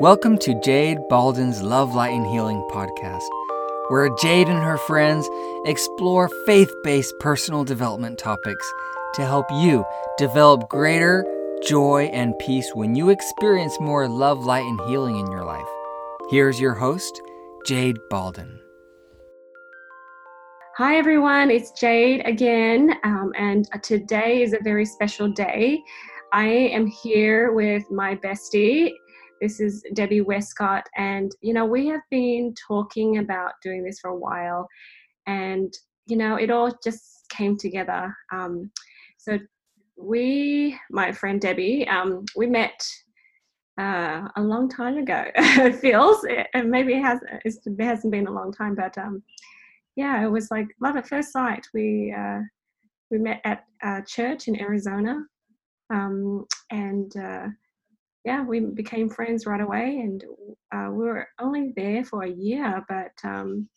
Welcome to Jade Balden's Love, Light, and Healing podcast, where Jade and her friends explore faith based personal development topics to help you develop greater joy and peace when you experience more love, light, and healing in your life. Here's your host, Jade Balden. Hi, everyone. It's Jade again, um, and today is a very special day. I am here with my bestie. This is Debbie Westcott, and you know, we have been talking about doing this for a while, and you know, it all just came together. Um, so, we, my friend Debbie, um, we met uh, a long time ago. it feels, and maybe it has it hasn't been a long time, but um, yeah, it was like love at first sight. We uh, we met at a church in Arizona, um, and uh, yeah, we became friends right away. And uh, we were only there for a year, but um,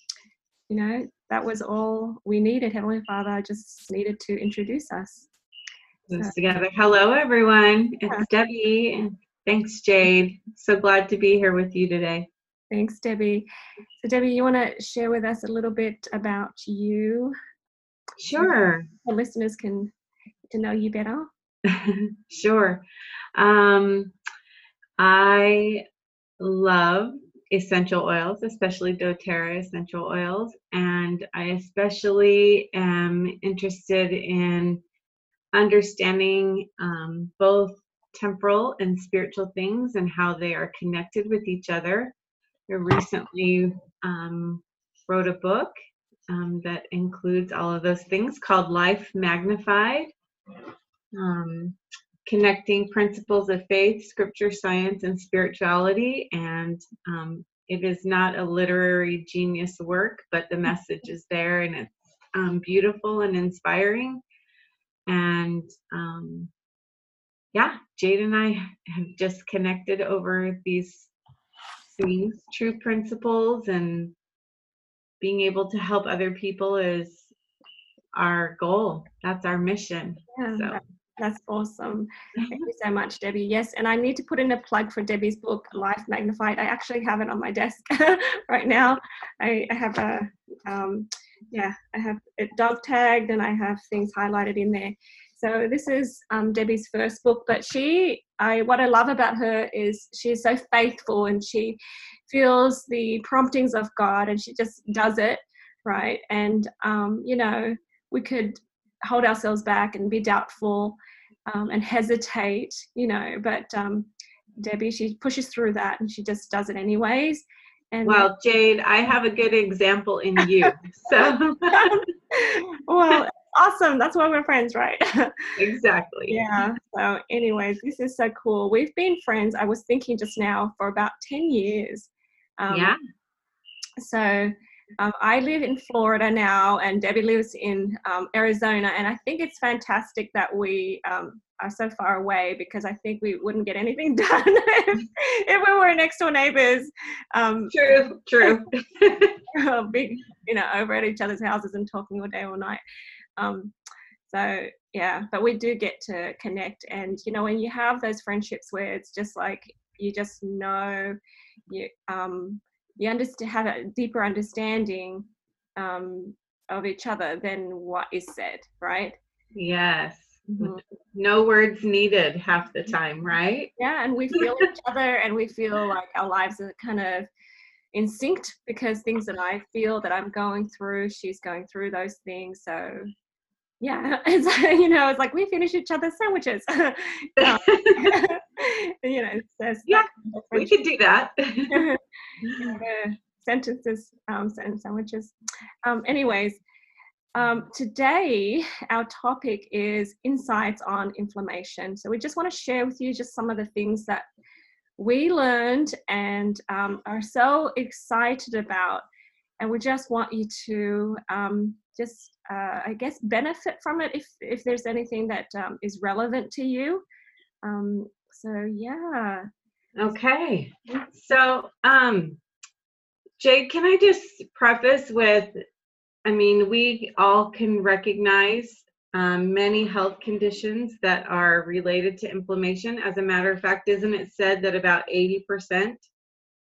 you know that was all we needed. Heavenly Father just needed to introduce us. So, together. Hello, everyone. It's yeah. Debbie. Thanks, Jade. So glad to be here with you today. Thanks, Debbie. So, Debbie, you want to share with us a little bit about you? Sure. The listeners can to know you better. sure. Um, I love essential oils, especially doTERRA essential oils, and I especially am interested in understanding um, both temporal and spiritual things and how they are connected with each other. I recently um, wrote a book um, that includes all of those things called Life Magnified, um, connecting principles of faith, scripture, science, and spirituality. And um, it is not a literary genius work, but the message is there and it's um, beautiful and inspiring. And um, yeah, Jade and I have just connected over these things, true principles, and being able to help other people is our goal. That's our mission. Yeah, so. That's awesome. Thank you so much, Debbie. Yes, and I need to put in a plug for Debbie's book, Life Magnified. I actually have it on my desk right now. I, I have a, um, yeah, I have it dog tagged and I have things highlighted in there. So this is um, Debbie's first book, but she, I what I love about her is she's so faithful and she feels the promptings of God and she just does it right. And um, you know, we could hold ourselves back and be doubtful um, and hesitate, you know, but um, Debbie, she pushes through that and she just does it anyways. And well, Jade, I have a good example in you. So, well, awesome. That's why we're friends, right? exactly. Yeah. So, anyways, this is so cool. We've been friends, I was thinking just now, for about 10 years. Um, yeah. So, um, I live in Florida now, and Debbie lives in um, Arizona. And I think it's fantastic that we um, are so far away because I think we wouldn't get anything done if, if we were next door neighbors. Um, true, true. big, you know, over at each other's houses and talking all day, all night. Um, so yeah, but we do get to connect, and you know, when you have those friendships where it's just like you just know you um, you understand have a deeper understanding um, of each other than what is said, right? Yes. Mm-hmm. No words needed half the time, right? Yeah, and we feel each other and we feel like our lives are kind of in sync because things that I feel that I'm going through, she's going through those things. So yeah, it's you know, it's like we finish each other's sandwiches. um, you know, says yeah, we could do that. sentences um, and sandwiches. Um, anyways, um, today our topic is insights on inflammation. So we just want to share with you just some of the things that we learned and um, are so excited about, and we just want you to um, just uh, I guess benefit from it if if there's anything that um, is relevant to you. So yeah. Okay. So um, Jade, can I just preface with, I mean, we all can recognize um, many health conditions that are related to inflammation. As a matter of fact, isn't it said that about 80%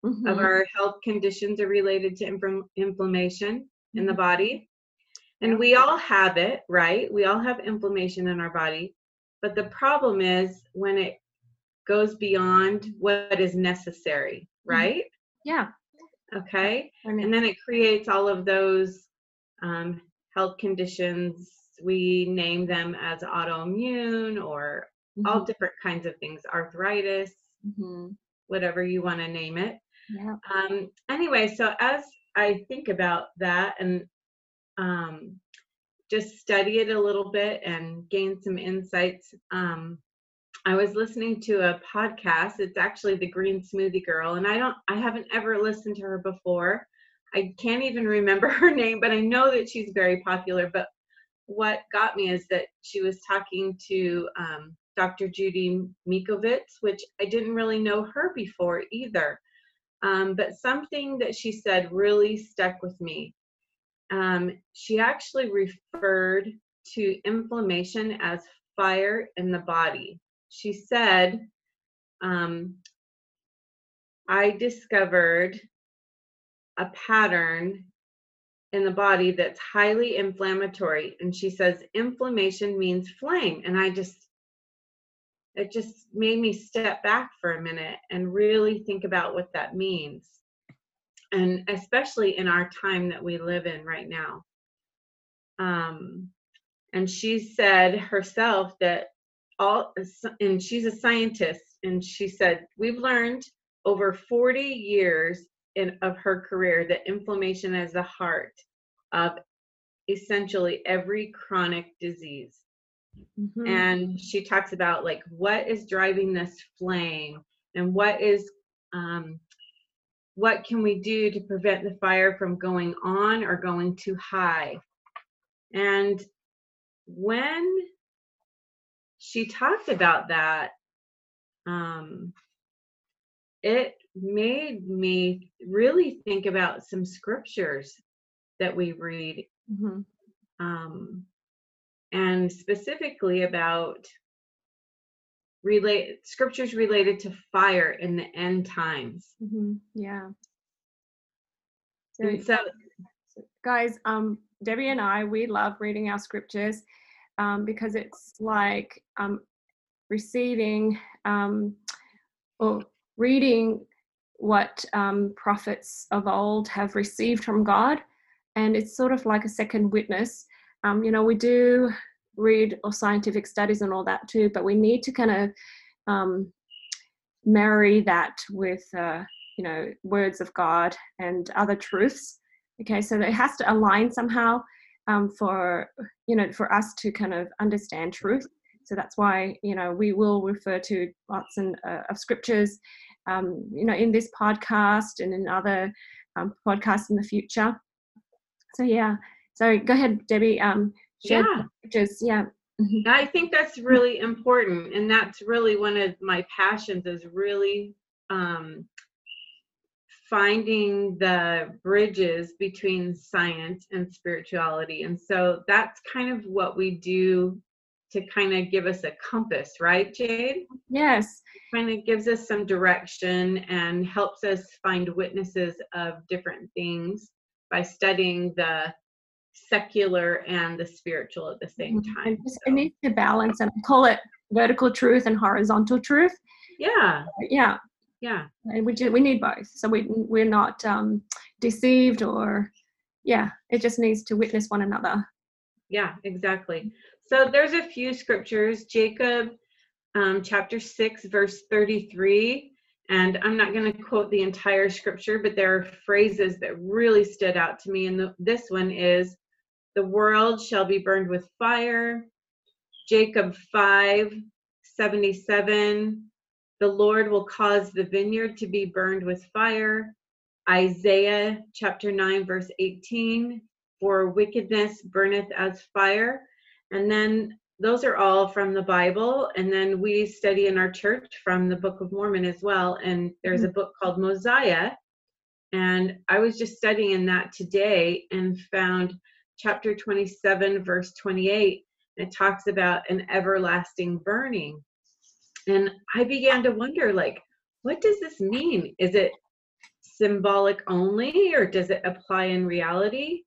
Mhm. of our health conditions are related to infl- inflammation in the Mhm. body? And we all have it, right? We all have inflammation in our body. But the problem is when it goes beyond what is necessary, right? yeah. Okay. And then it creates all of those um, health conditions. We name them as autoimmune or all mhm, different kinds of things, arthritis, mhm, whatever you want to name it. yeah. Um, anyway, so as I think about that and um, just study it a little bit and gain some insights, um, I was listening to a podcast. It's actually the Green Smoothie Girl, and I don't, I haven't ever listened to her before. I can't even remember her name, but I know that she's very popular. But what got me is that she was talking to um, Dr. Judy Mikovits, which I didn't really know her before either. Um, but something that she said really stuck with me. Um, she actually referred to inflammation as fire in the body. She said, um, I discovered a pattern in the body that's highly inflammatory. And she says, inflammation means flame. And I just, it just made me step back for a minute and really think about what that means. And especially in our time that we live in right now. Um, and she said herself that all, and she's a scientist, and she said, We've learned over 40 years in, of her career that inflammation is the heart of essentially every chronic disease. Mhm, and she talks about like what is driving this flame and what is um, what can we do to prevent the fire from going on or going too high? And when she talked about that um, it made me really think about some scriptures that we read mhm, um, and specifically about relate scriptures related to fire in the end times. mhm, yeah. So, And so, guys, um, Debbie and I, we love reading our scriptures um, because it's like um, receiving um, or reading what um, prophets of old have received from God. And it's sort of like a second witness. Um, you know, we do read or scientific studies and all that too, but we need to kind of um, marry that with, uh, you know, words of God and other truths. Okay, so it has to align somehow um, for, you know, for us to kind of understand truth. So that's why, you know, we will refer to lots and, uh, of scriptures, um, you know, in this podcast and in other um, podcasts in the future. So yeah, so go ahead, Debbie. Um, share yeah, scriptures. Yeah. Mhm. I think that's really important. And that's really one of my passions is really um, finding the bridges between science and spirituality. And so that's kind of what we do to kind of give us a compass, right, Jade? Yes. kind of gives us some direction and helps us find witnesses of different things by studying the secular and the spiritual at the same Mhm. time. Just, So, it needs to balance, and I call it vertical truth and horizontal truth. yeah, Yeah, yeah, and we do, we need both, so we we're not um, deceived or yeah, it just needs to witness one another. yeah, exactly. So there's a few scriptures, Jacob um, chapter 6, verse 33. And I'm not going to quote the entire scripture, but there are phrases that really stood out to me. And the, this one is The world shall be burned with fire. Jacob 5, 77. The Lord will cause the vineyard to be burned with fire. Isaiah chapter 9, verse 18. For wickedness burneth as fire. And then those are all from the Bible. And then we study in our church from the Book of Mormon as well. And there's a mm-hmm. book called Mosiah. And I was just studying in that today and found chapter 27, verse 28. It talks about an everlasting burning. And I began to wonder, like, what does this mean? Is it symbolic only or does it apply in reality?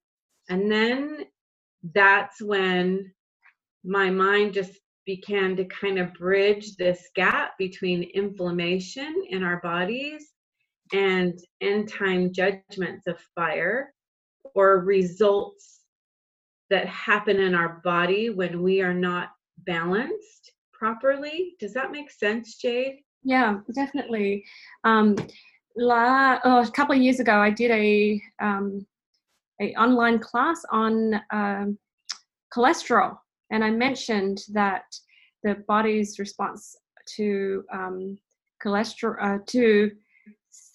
And then that's when my mind just began to kind of bridge this gap between inflammation in our bodies and end time judgments of fire or results that happen in our body when we are not balanced properly. Does that make sense, Jade? Yeah, definitely. Um, la, oh, a couple of years ago, I did a um, a online class on um, cholesterol, and I mentioned that the body's response to um, cholesterol uh, to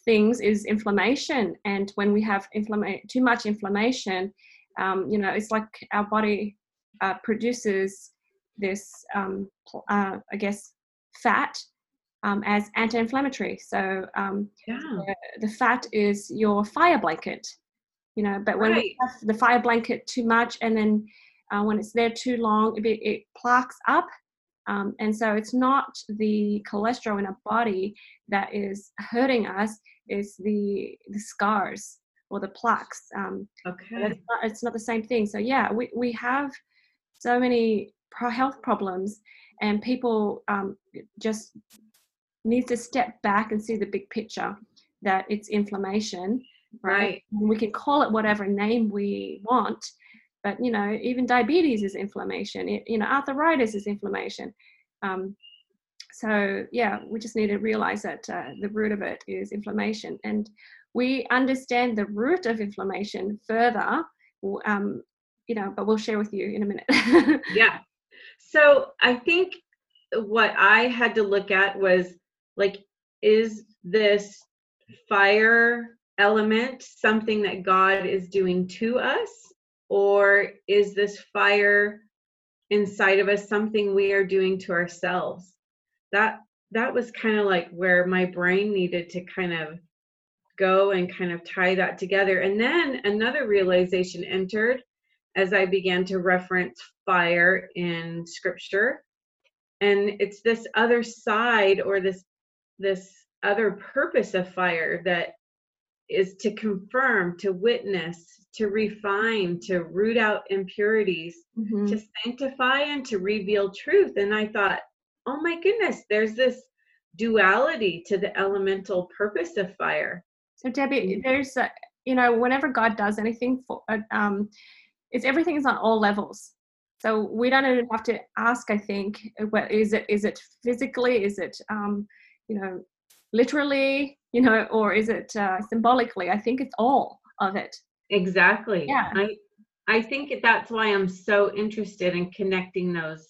things is inflammation, and when we have inflammation, too much inflammation, um, you know, it's like our body uh, produces this, um, uh, I guess, fat um, as anti-inflammatory. So um, yeah. the, the, fat is your fire blanket, you know. But when right. we have the fire blanket too much, and then uh, when it's there too long, it, it plaques up. Um, and so it's not the cholesterol in our body that is hurting us; it's the the scars or the plaques. Um, okay. It's not, it's not the same thing. So yeah, we we have so many health problems, and people um, just need to step back and see the big picture that it's inflammation right, right. we can call it whatever name we want but you know even diabetes is inflammation it, you know arthritis is inflammation. Um, so yeah we just need to realize that uh, the root of it is inflammation and we understand the root of inflammation further um, you know but we'll share with you in a minute. Yeah so i think what i had to look at was like is this fire element something that god is doing to us? Or is this fire inside of us something we are doing to ourselves? That that was kind of like where my brain needed to kind of go and kind of tie that together. And then another realization entered as i began to reference fire in scripture and it's this other side or this this other purpose of fire that is to confirm, to witness, to refine, to root out impurities, mm-hmm. to sanctify, and to reveal truth. And I thought, oh my goodness, there's this duality to the elemental purpose of fire. So, Debbie, mm-hmm. there's, a, you know, whenever God does anything for, uh, um, it's everything is on all levels. So we don't even have to ask. I think, well, is it is it? Is it physically? Is it um, you know, literally, you know, or is it uh, symbolically? I think it's all of it. Exactly. Yeah. I I think that's why I'm so interested in connecting those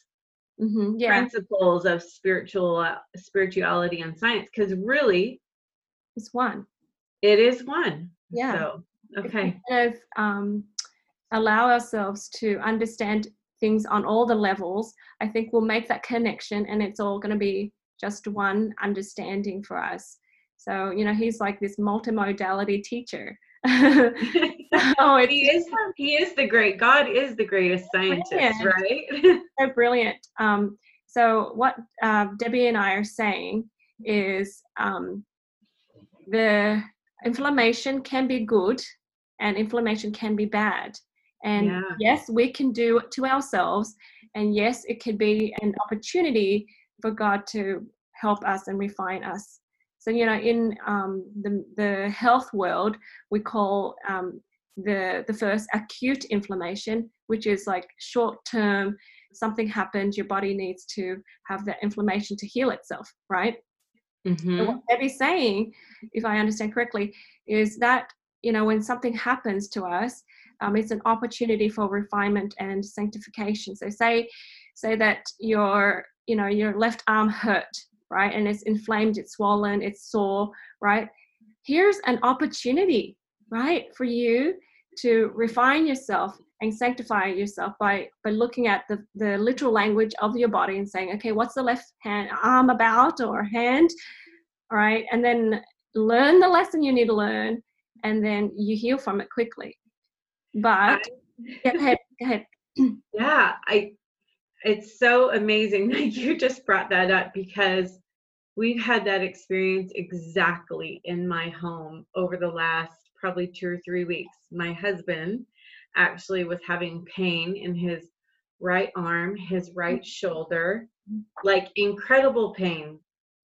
mm-hmm. yeah. principles of spiritual uh, spirituality and science because really, it's one. It is one. Yeah. So okay. If um, allow ourselves to understand things on all the levels, I think we'll make that connection, and it's all going to be just one understanding for us. So, you know, he's like this multimodality teacher. oh, he is he is the great God is the greatest scientist, brilliant. right? so brilliant. Um, so what uh, Debbie and I are saying is um, the inflammation can be good and inflammation can be bad. And yeah. yes, we can do it to ourselves. And yes, it could be an opportunity for God to help us and refine us. So you know, in um, the the health world, we call um, the the first acute inflammation, which is like short term. Something happened, your body needs to have that inflammation to heal itself, right? Mm-hmm. So what Debbie's saying, if I understand correctly, is that you know when something happens to us, um, it's an opportunity for refinement and sanctification. So say say that your you know your left arm hurt right and it's inflamed it's swollen it's sore right? Here's an opportunity right for you to refine yourself and sanctify yourself by by looking at the the literal language of your body and saying okay what's the left hand arm about or hand? All right? And then learn the lesson you need to learn and then you heal from it quickly but I, go ahead go ahead yeah i it's so amazing that you just brought that up because we've had that experience exactly in my home over the last probably two or three weeks. My husband actually was having pain in his right arm, his right mm-hmm. shoulder, mm-hmm. like incredible pain.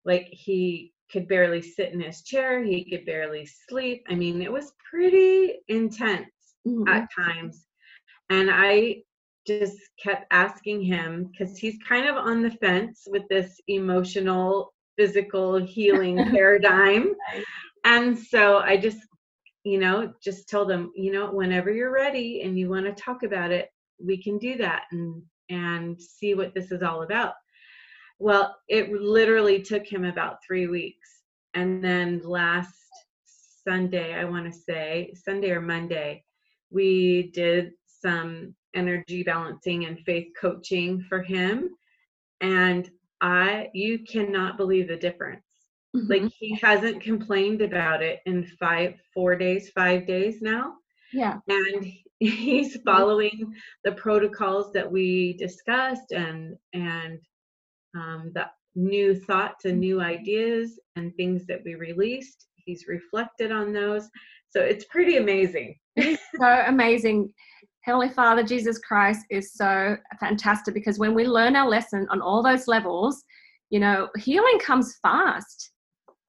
Like he could barely sit in his chair, he could barely sleep. I mean, it was pretty intense mm-hmm. at times. And I just kept asking him because he's kind of on the fence with this emotional, physical healing paradigm. And so I just, you know, just told him, you know, whenever you're ready and you want to talk about it, we can do that and and see what this is all about. Well, it literally took him about three weeks. And then last Sunday, I want to say, Sunday or Monday, we did some energy balancing and faith coaching for him. And I, you cannot believe the difference. Mm-hmm. Like he hasn't complained about it in five, four days, five days now. Yeah. And he's following the protocols that we discussed and and um, the new thoughts and new ideas and things that we released he's reflected on those so it's pretty amazing. So amazing. Heavenly father jesus christ is so fantastic because when we learn our lesson on all those levels you know healing comes fast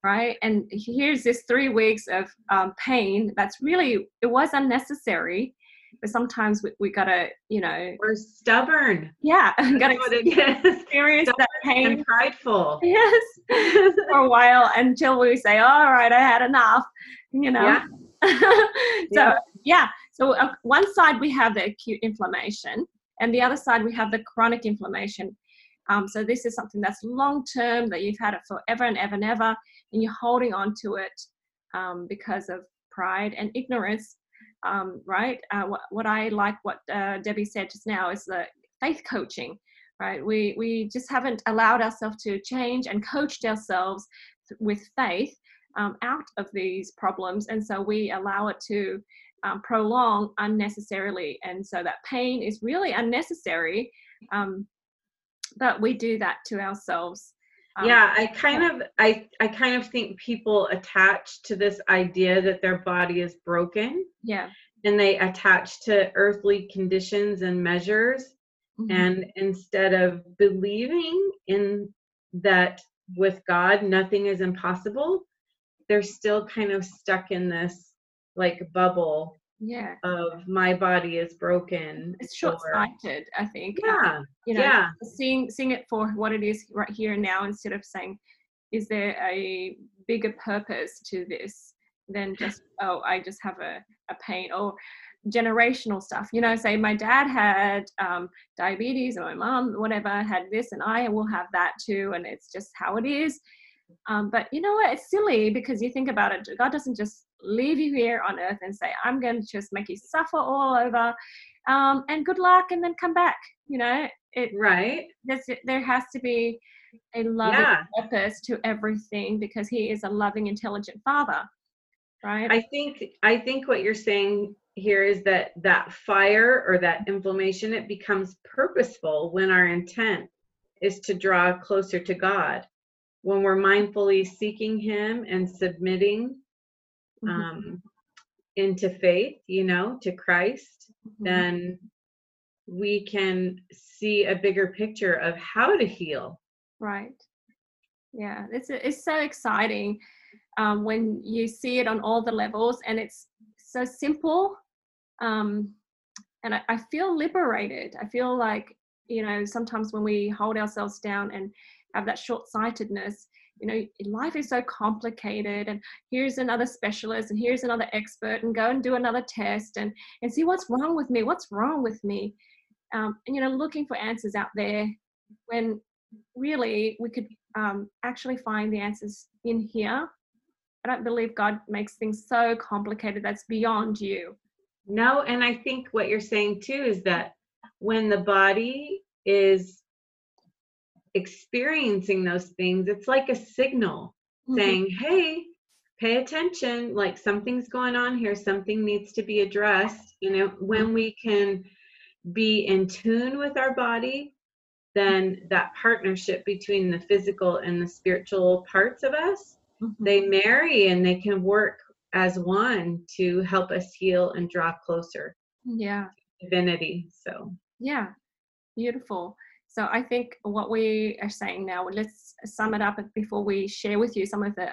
right? And here's this three weeks of um, pain that's really it was unnecessary but sometimes we, we gotta you know we're stubborn. Yeah gotta go to experience that pain and prideful. Yes. For a while until we say all right i had enough you know? Yeah. so yeah, so uh, one side we have the acute inflammation and the other side we have the chronic inflammation um, so this is something that's long term that you've had it forever and ever and ever and you're holding on to it um, because of pride and ignorance um, right? Uh, what, what I like what uh, Debbie said just now is the faith coaching, right? We, we just haven't allowed ourselves to change and coached ourselves with faith um, out of these problems. And so we allow it to um, prolong unnecessarily. And so that pain is really unnecessary. Um, but we do that to ourselves. Um, yeah, I kind of I I kind of think people attach to this idea that their body is broken. Yeah. And they attach to earthly conditions and measures mm-hmm. and instead of believing in that with God nothing is impossible, they're still kind of stuck in this like bubble yeah of my body is broken it's short-sighted i think yeah um, you know yeah. seeing seeing it for what it is right here and now instead of saying is there a bigger purpose to this than just oh i just have a, a pain or generational stuff you know say my dad had um, diabetes or my mom whatever had this and i will have that too and it's just how it is um, but you know what it's silly because you think about it god doesn't just leave you here on earth and say, I'm going to just make you suffer all over um, and good luck and then come back. You know, it, right. there has to be a loving yeah. purpose to everything because he is a loving, intelligent father. Right. I think, I think what you're saying here is that that fire or that inflammation, it becomes purposeful when our intent is to draw closer to God. When we're mindfully seeking Him and submitting mm-hmm. um, into faith, you know, to Christ, mm-hmm. then we can see a bigger picture of how to heal. Right. Yeah, it's it's so exciting um, when you see it on all the levels, and it's so simple. Um, and I, I feel liberated. I feel like you know sometimes when we hold ourselves down and have that short-sightedness you know life is so complicated and here's another specialist and here's another expert and go and do another test and and see what's wrong with me what's wrong with me. Um, and you know looking for answers out there when really we could um, actually find the answers in here. I don't believe god makes things so complicated that's beyond you. No and i think what you're saying too is that when the body is experiencing those things, it's like a signal mm-hmm. saying, hey, pay attention, like something's going on here, something needs to be addressed. You know, when we can be in tune with our body then that partnership between the physical and the spiritual parts of us Mhm. they marry and they can work as one to help us heal and draw closer yeah divinity so Yeah, beautiful. So I think what we are saying now, let's sum it up before we share with you some of the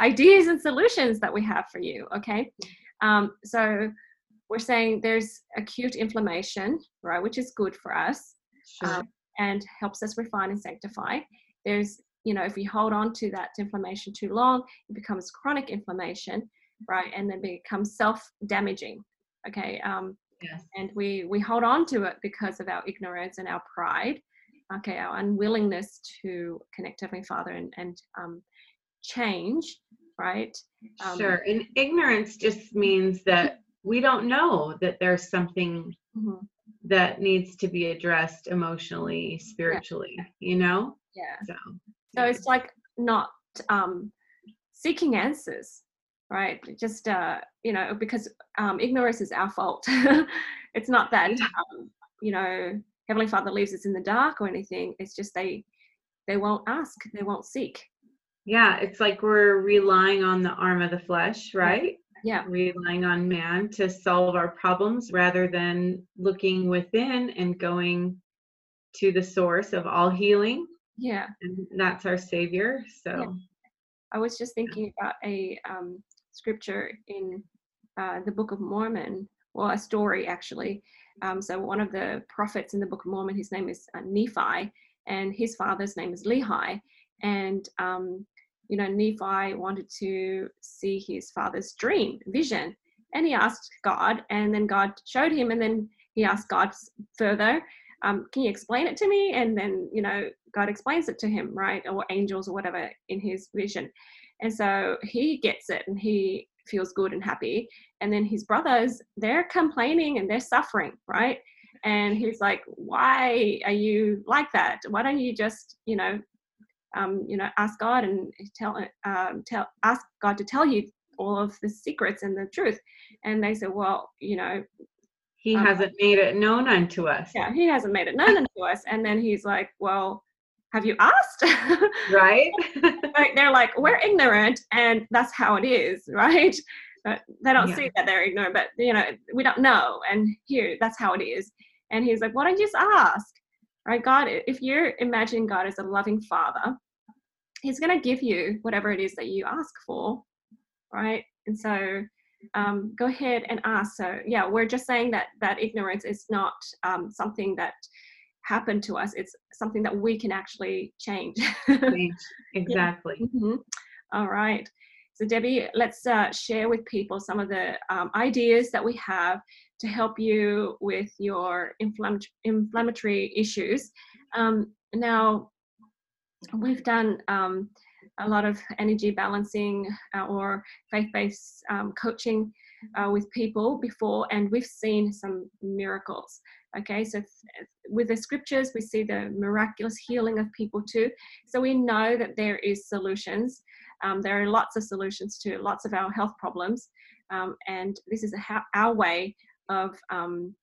ideas and solutions that we have for you. Okay. Um, so we're saying there's acute inflammation, right, which is good for us sure um, and helps us refine and sanctify. There's, you know, if we hold on to that inflammation too long, it becomes chronic inflammation, right, and then becomes self-damaging. Okay. Um, yes and we we hold on to it because of our ignorance and our pride okay our unwillingness to connect to heavenly father and and um, change right? Um, sure and ignorance just means that we don't know that there's something mhm, that needs to be addressed emotionally spiritually you know? Yeah. So so it's like not um seeking answers right? Just uh you know because um ignorance is our fault. It's not that um, you know heavenly father leaves us in the dark or anything it's just they they won't ask they won't seek. Yeah it's like we're relying on the arm of the flesh right? Yeah. Relying on man to solve our problems rather than looking within and going to the source of all healing. Yeah. And that's our savior so. I was just thinking about a um, scripture in uh, the Book of Mormon, well, a story actually. Um, so one of the prophets in the Book of Mormon, his name is uh, Nephi, and his father's name is Lehi. And um, you know, Nephi wanted to see his father's dream, vision, and he asked God, and then God showed him, and then he asked God further, um, "Can you explain it to me?" And then you know, God explains it to him, right, or angels or whatever in his vision, and so he gets it, and he feels good and happy. And then his brothers, they're complaining and they're suffering, right? And he's like, "Why are you like that? Why don't you just, you know, um, you know, ask God and tell, um, tell, ask God to tell you all of the secrets and the truth. And they said, well, you know, he Um, hasn't made it known unto us yeah, he hasn't made it known to us. And then he's like, well, have you asked? right they're like, we're ignorant, and that's how it is, right? But they don't Yeah. see that they're ignorant, but you know, we don't know. And here, that's how it is. And he's like, why don't you just ask? Right, God, if you're imagining God as a loving father, he's going to give you whatever it is that you ask for, right? And so um, go ahead and ask. So yeah, we're just saying that that ignorance is not um, something that happened to us. It's something that we can actually change. Exactly Mhm. All right. So, Debbie, let's uh, share with people some of the um, ideas that we have to help you with your inflamm- inflammatory issues. Um, now, we've done um, a lot of energy balancing uh, or faith based um, coaching uh, with people before, and we've seen some miracles. Okay, so with the scriptures, we see the miraculous healing of people too. So we know that there is solutions. Um, there are lots of solutions to lots of our health problems, um, and this is a, ho- our way of um,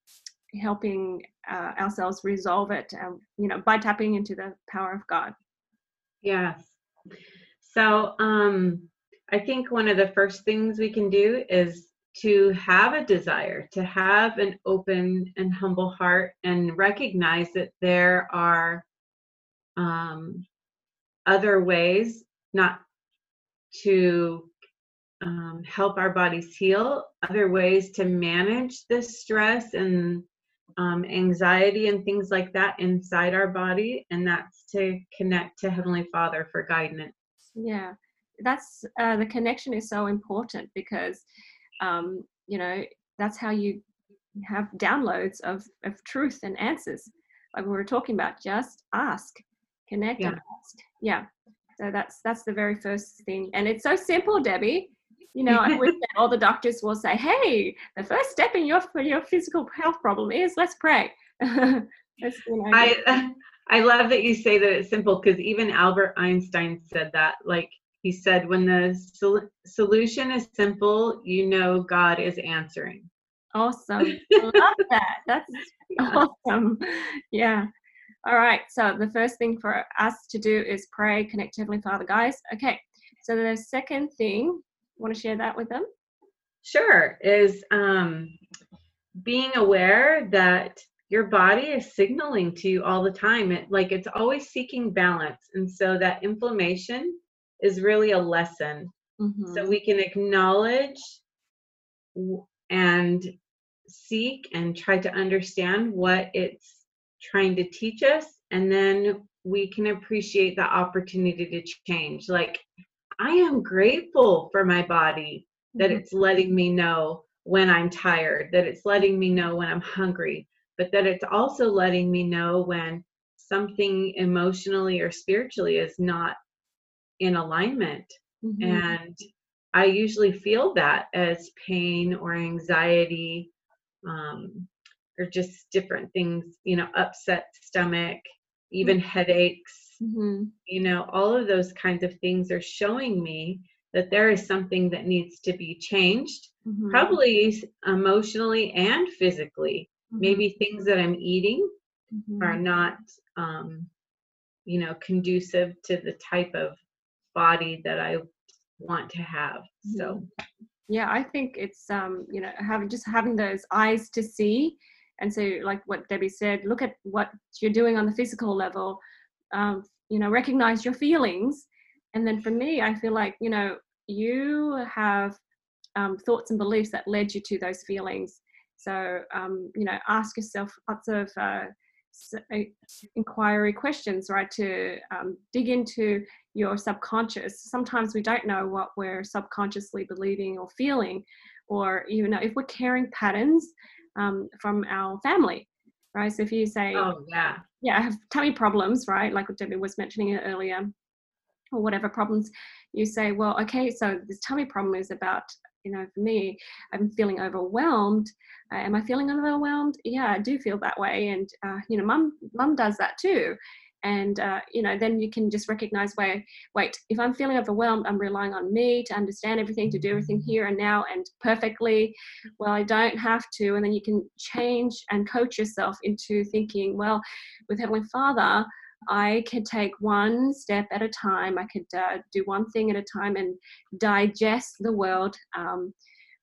helping uh, ourselves resolve it. Um, you know, by tapping into the power of God. Yes. So um, I think one of the first things we can do is to have a desire, to have an open and humble heart, and recognize that there are um, other ways not to um, help our bodies heal, other ways to manage this stress and um, anxiety and things like that inside our body, and that's to connect to Heavenly Father for guidance. Yeah, that's uh, the connection is so important because, um, you know, that's how you have downloads of, of truth and answers. Like we were talking about, just ask, connect, and ask. Yeah. So that's that's the very first thing, and it's so simple, Debbie. You know, I wish that all the doctors will say, "Hey, the first step in your for your physical health problem is let's pray." That's, you know, I I love that you say that it's simple because even Albert Einstein said that. Like he said, when the sol- solution is simple, you know God is answering. Awesome. Love that. That's awesome. Yeah. All right. So the first thing for us to do is pray, connect Heavenly Father, guys. Okay. So the second thing, want to share that with them? Sure. Is um, being aware that your body is signaling to you all the time. It, like it's always seeking balance. And so that inflammation is really a lesson. Mm-hmm. So we can acknowledge and seek and try to understand what it's trying to teach us and then we can appreciate the opportunity to change like i am grateful for my body that mm-hmm. it's letting me know when i'm tired that it's letting me know when i'm hungry but that it's also letting me know when something emotionally or spiritually is not in alignment mm-hmm. and i usually feel that as pain or anxiety um, or just different things, you know, upset stomach, even mm-hmm. headaches, mm-hmm. you know, all of those kinds of things are showing me that there is something that needs to be changed, mm-hmm. probably emotionally and physically. Mm-hmm. Maybe things that I'm eating mm-hmm. are not, um, you know, conducive to the type of body that I want to have. So mm-hmm yeah i think it's um you know having just having those eyes to see and so like what debbie said look at what you're doing on the physical level um, you know recognize your feelings and then for me i feel like you know you have um, thoughts and beliefs that led you to those feelings so um, you know ask yourself lots of uh, inquiry questions, right? To um, dig into your subconscious. Sometimes we don't know what we're subconsciously believing or feeling, or even if we're carrying patterns um, from our family, right? So if you say, "Oh yeah, yeah, I have tummy problems," right? Like what Debbie was mentioning earlier, or whatever problems, you say, "Well, okay, so this tummy problem is about you know, for me, I'm feeling overwhelmed. Uh, am I feeling overwhelmed? Yeah, I do feel that way, and uh, you know, mum mum does that too. And uh, you know, then you can just recognize where, wait, if I'm feeling overwhelmed, I'm relying on me to understand everything, to do everything here and now and perfectly. Well, I don't have to, and then you can change and coach yourself into thinking, well, with Heavenly Father, I could take one step at a time. I could uh, do one thing at a time and digest the world um,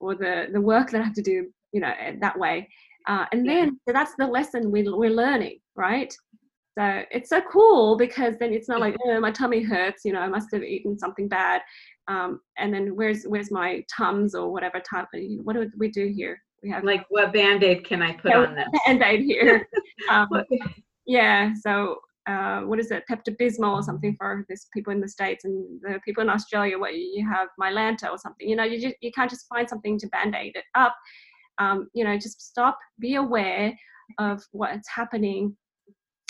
or the, the work that I have to do, you know, that way. Uh, and then so that's the lesson we, we're learning, right? So it's so cool because then it's not like oh, my tummy hurts, you know, I must have eaten something bad. Um, and then where's where's my tums or whatever type? Of, what do we do here? We have like what band aid can I put yeah, on this? Band aid here. Um, yeah. So uh, what is it, Pepto Bismol or something for this people in the states, and the people in Australia where you have Mylanta or something. You know, you just, you can't just find something to band aid it up. Um, you know, just stop, be aware of what's happening.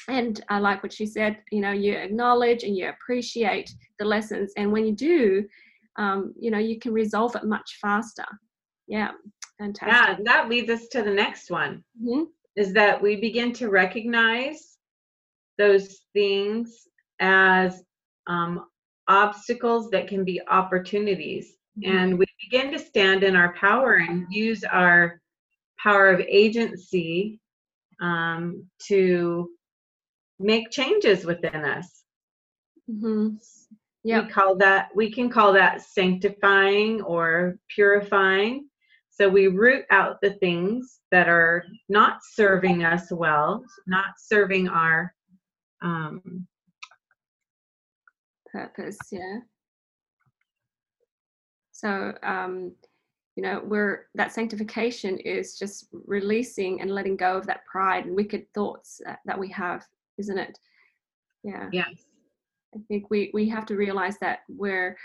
And I like what she said. You know, you acknowledge and you appreciate the lessons, and when you do, um, you know, you can resolve it much faster. Yeah, fantastic. Yeah, that leads us to the next one. Mm-hmm. Is that we begin to recognize those things as um, obstacles that can be opportunities. Mm-hmm. And we begin to stand in our power and use our power of agency um, to make changes within us. Mm-hmm. Yeah. We call that we can call that sanctifying or purifying. So we root out the things that are not serving us well, not serving our um, purpose yeah so um, you know we're that sanctification is just releasing and letting go of that pride and wicked thoughts that, that we have isn't it yeah yes i think we we have to realize that we're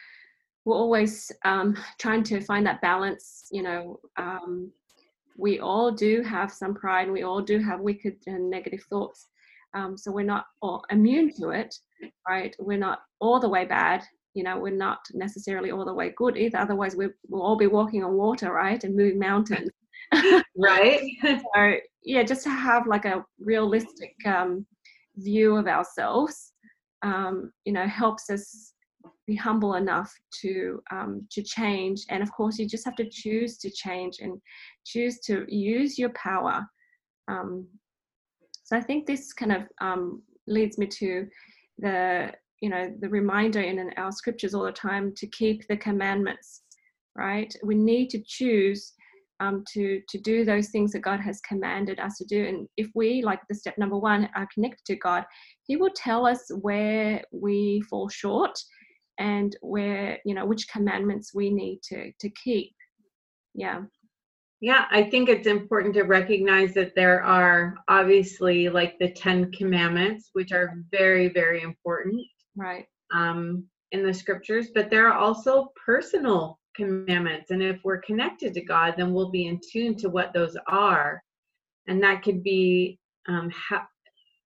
we're always um, trying to find that balance you know um, we all do have some pride and we all do have wicked and negative thoughts um, so we're not all immune to it, right? We're not all the way bad. You know, we're not necessarily all the way good either. Otherwise, we will all be walking on water, right, and moving mountains. right. so yeah, just to have like a realistic um, view of ourselves, um, you know, helps us be humble enough to um, to change. And of course, you just have to choose to change and choose to use your power um, so I think this kind of um, leads me to the you know the reminder in our scriptures all the time to keep the commandments right we need to choose um, to to do those things that god has commanded us to do. And if we like the step number one are connected to god he will tell us where we fall short and where you know which commandments we need to to keep. Yeah. Yeah i think it's important to recognize that there are obviously like the 10 commandments which are very very important right. um in the scriptures but there are also personal commandments and if we're connected to god then we'll be in tune to what those are and that could be um, how,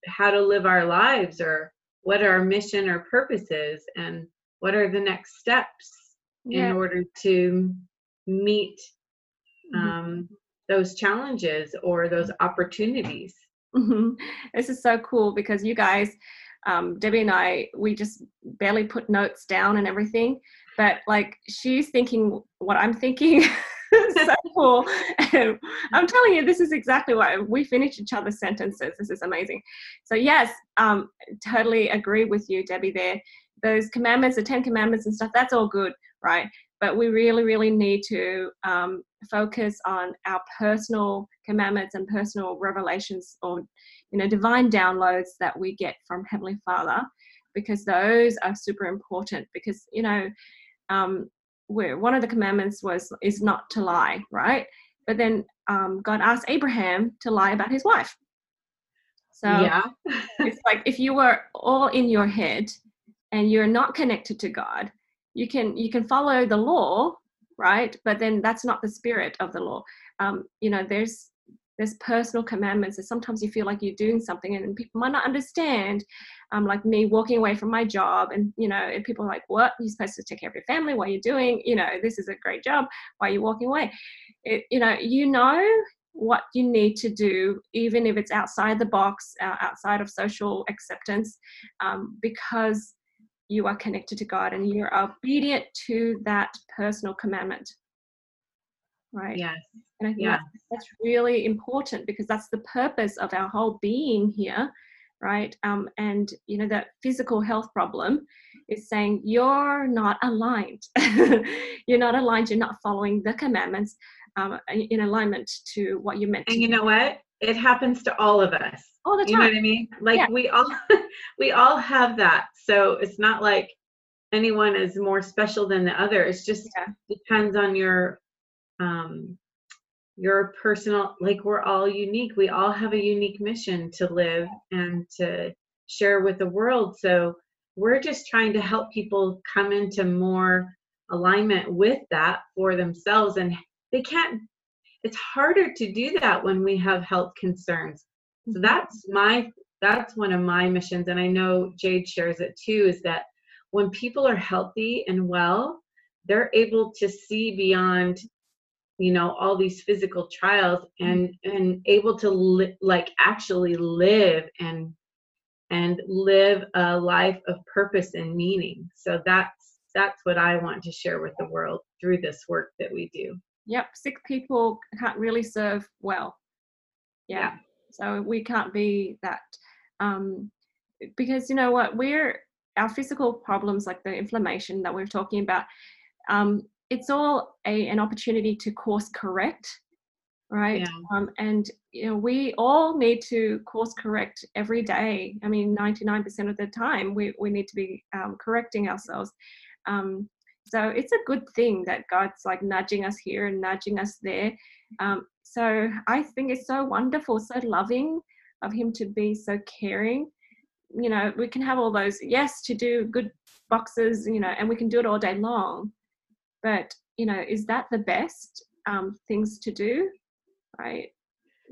how to live our lives or what our mission or purpose is and what are the next steps yeah. in order to meet mm-hmm. um, those challenges or those opportunities mm-hmm. this is so cool because you guys um, debbie and i we just barely put notes down and everything but like she's thinking what i'm thinking so cool. And I'm telling you, this is exactly why we finish each other's sentences. This is amazing. So yes, um, totally agree with you, Debbie. There, those commandments, the Ten Commandments and stuff. That's all good, right? But we really, really need to um, focus on our personal commandments and personal revelations, or you know, divine downloads that we get from Heavenly Father, because those are super important. Because you know, um, where one of the commandments was is not to lie, right? But then um, God asked Abraham to lie about his wife. So yeah. it's like if you were all in your head and you're not connected to God, you can you can follow the law, right? But then that's not the spirit of the law. Um, you know, there's there's personal commandments and sometimes you feel like you're doing something and people might not understand um, like me walking away from my job and you know and people are like what? You're supposed to take care of your family what are you doing you know this is a great job. Why are you walking away? It, you know you know what you need to do even if it's outside the box uh, outside of social acceptance um, because you are connected to god and you're obedient to that personal commandment right? Yes. And i think yeah. that's, that's really important because that's the purpose of our whole being here right? Um, and you know that physical health problem is saying you're not aligned. You're not aligned. You're not following the commandments um, in alignment to what you meant and you know what? It happens to all of us. All the time you know what i mean? Like yeah. we all we all have that. So it's not like anyone is more special than the other. It's just yeah. depends on your um your personal like we're all unique. We all have a unique mission to live and to share with the world. So we're just trying to help people come into more alignment with that for themselves. And they can't it's harder to do that when we have health concerns. So mm-hmm. that's my that's one of my missions. And i know jade shares it too is that when people are healthy and well they're able to see beyond you know all these physical trials mm. and and able to li- like actually live and and live a life of purpose and meaning so that's that's what i want to share with the world through this work that we do yep sick people can't really serve well yeah, yeah. so we can't be that um because you know what we're our physical problems like the inflammation that we're talking about um it's all a, an opportunity to course correct right? Yeah. um, and you know we all need to course correct every day. I mean 99% of the time we, we need to be um, correcting ourselves. Um, so it's a good thing that god's like nudging us here and nudging us there. Um, so i think it's so wonderful so loving of him to be so caring. You know we can have all those yes to do good boxes you know and we can do it all day long but you know is that the best um, things to do right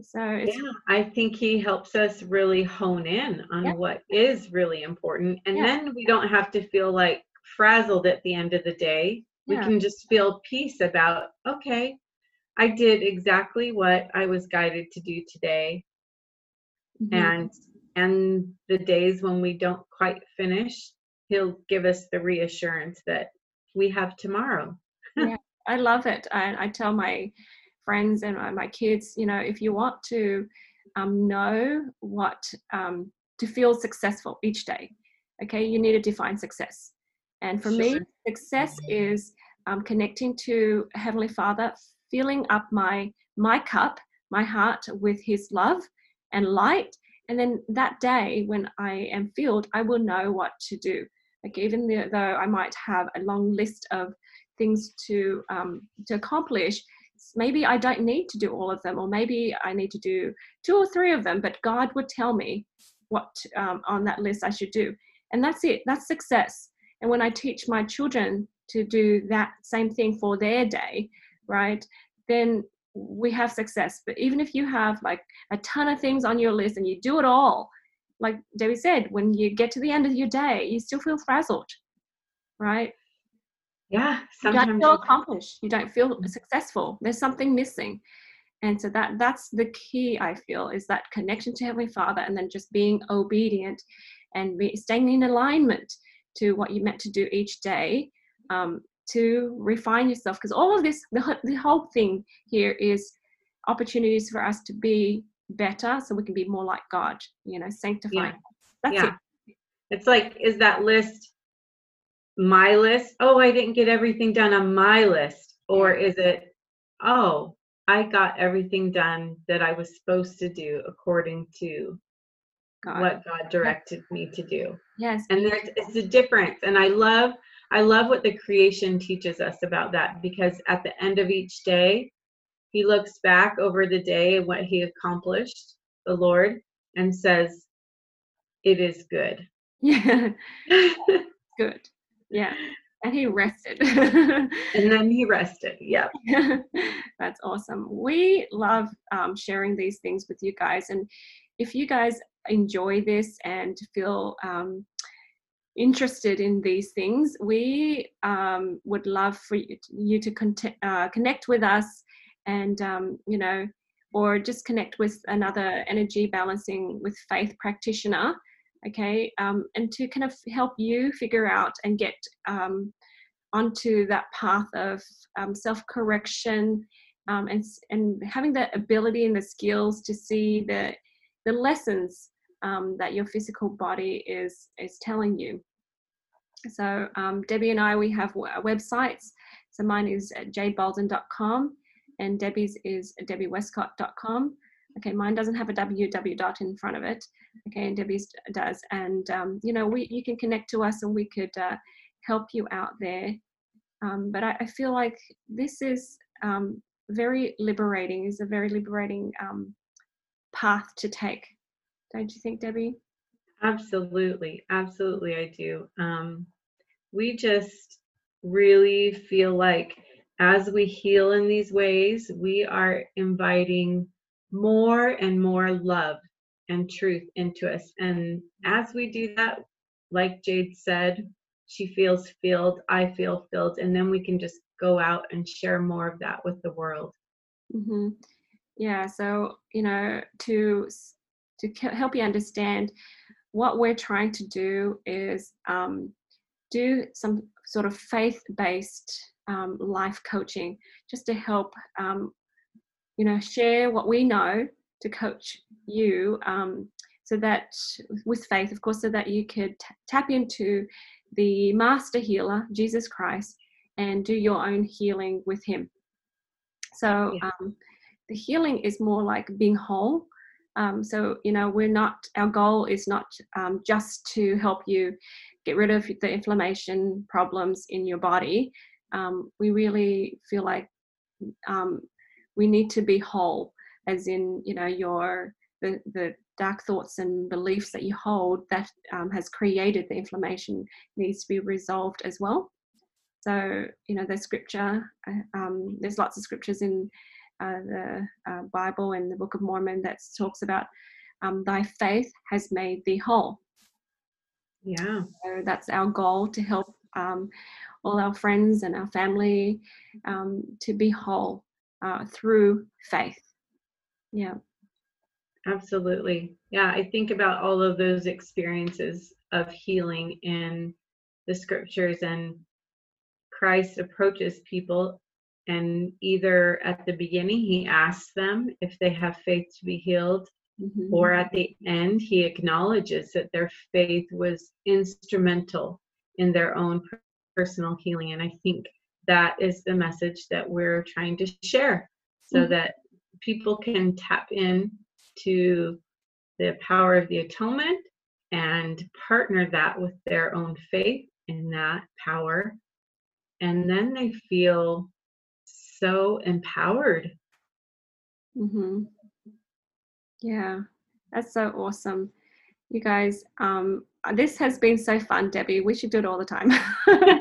so yeah i think he helps us really hone in on yeah. what is really important and yeah. then we don't have to feel like frazzled at the end of the day we yeah. can just feel peace about okay i did exactly what i was guided to do today mm-hmm. and and the days when we don't quite finish he'll give us the reassurance that we have tomorrow. Yeah, I love it. I, I tell my friends and my, my, kids, you know, if you want to um, know what um, to feel successful each day. Okay, you need to define success. And for sure. me, success is um, connecting to Heavenly Father, filling up my my cup, my heart with His love and light. And then that day, when I am filled, I will know what to do. Like even though I might have a long list of things to um, to accomplish, maybe I don't need to do all of them, or maybe I need to do two or three of them. But God would tell me what um, on that list I should do, and that's it. That's success. And when I teach my children to do that same thing for their day, right, then we have success. But even if you have like a ton of things on your list and you do it all, like Debbie said, when you get to the end of your day, you still feel frazzled, right? Yeah, sometimes you don't feel accomplished. You don't feel successful. There's something missing, and so that that's the key. I feel is that connection to Heavenly Father, and then just being obedient and be, staying in alignment to what you meant to do each day um, to refine yourself. Because all of this, the, the whole thing here is opportunities for us to be better so we can be more like God, you know, sanctifying. Yeah. That's yeah. it. It's like, is that list my list? Oh, I didn't get everything done on my list. Or is it, oh, I got everything done that I was supposed to do according to God. what God directed me to do. Yes. And there's it's a difference. And I love I love what the creation teaches us about that because at the end of each day, he looks back over the day and what he accomplished, the Lord, and says, It is good. Yeah. good. Yeah. And he rested. and then he rested. Yep. That's awesome. We love um, sharing these things with you guys. And if you guys enjoy this and feel um, interested in these things, we um, would love for you to, you to cont- uh, connect with us and, um, you know, or just connect with another energy balancing with faith practitioner, okay, um, and to kind of help you figure out and get um, onto that path of um, self correction. Um, and and having the ability and the skills to see the the lessons um, that your physical body is is telling you. So um, Debbie and I, we have websites. So mine is jadebalden.com and Debbie's is debbiewestcott.com. Okay, mine doesn't have a www dot in front of it. Okay, and Debbie's does. And um, you know, we you can connect to us and we could uh, help you out there. Um, but I, I, feel like this is um, very liberating. Is a very liberating um, path to take don't you think, Debbie? Absolutely, absolutely, I do. Um, we just really feel like as we heal in these ways, we are inviting more and more love and truth into us. And as we do that, like Jade said, she feels filled, I feel filled, and then we can just go out and share more of that with the world. Mm-hmm. Yeah, so, you know, to to help you understand what we're trying to do is um, do some sort of faith-based um, life coaching just to help um, you know share what we know to coach you um, so that with faith of course so that you could t- tap into the master healer jesus christ and do your own healing with him so yeah. Um, the healing is more like being whole um, so, you know, we're not, our goal is not um, just to help you get rid of the inflammation problems in your body. Um, we really feel like um, we need to be whole, as in, you know, your, the, the dark thoughts and beliefs that you hold that um, has created the inflammation needs to be resolved as well. So, you know, the scripture, uh, um, there's lots of scriptures in uh, the uh, Bible and the Book of Mormon that talks about um, thy faith has made thee whole. Yeah. So that's our goal to help um, all our friends and our family um, to be whole uh, through faith. Yeah. Absolutely. Yeah, I think about all of those experiences of healing in the scriptures and Christ approaches people and either at the beginning he asks them if they have faith to be healed mm-hmm. or at the end, he acknowledges that their faith was instrumental in their own personal healing. And I think that is the message that we're trying to share so mm-hmm. that people can tap in to the power of the atonement and partner that with their own faith in that power. And then they feel so empowered. Mm-hmm. Yeah, that's so awesome. You guys, um, this has been so fun, Debbie. We should do it all the time.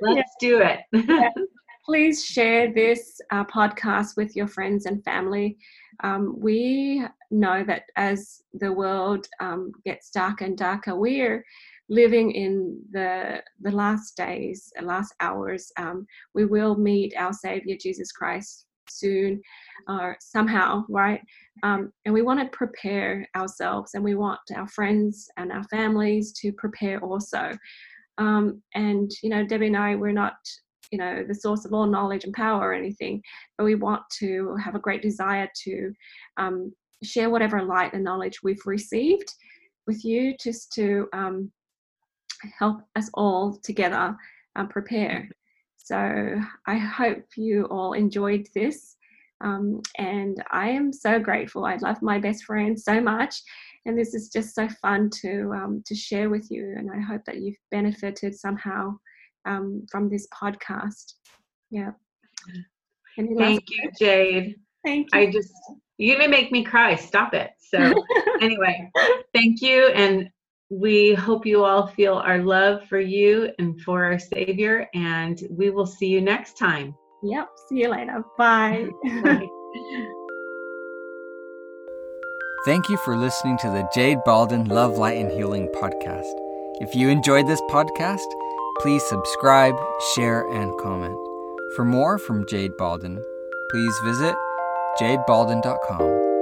Let's yeah. do it. yeah. Please share this uh, podcast with your friends and family. Um, we know that as the world um, gets darker and darker, we're living in the the last days, last hours. Um, we will meet our Savior Jesus Christ soon, or somehow, right? Um, and we want to prepare ourselves, and we want our friends and our families to prepare also. Um, and you know, Debbie and I, we're not you know the source of all knowledge and power or anything but we want to have a great desire to um, share whatever light and knowledge we've received with you just to um, help us all together um, prepare. So i hope you all enjoyed this um, and i am so grateful. I love my best friend so much and this is just so fun to um, to share with you and i hope that you've benefited somehow um, from this podcast. Yeah. Thank you jade. Thank you. i just you're gonna make me cry. Stop it. So anyway thank you and we hope you all feel our love for you and for our savior and we will see you next time. Yep. See you later. Bye, bye. Thank you for listening to the Jade Balden Love, Light, and Healing podcast. If you enjoyed this podcast, please subscribe, share, and comment. For more from Jade Balden, please visit jadebalden.com.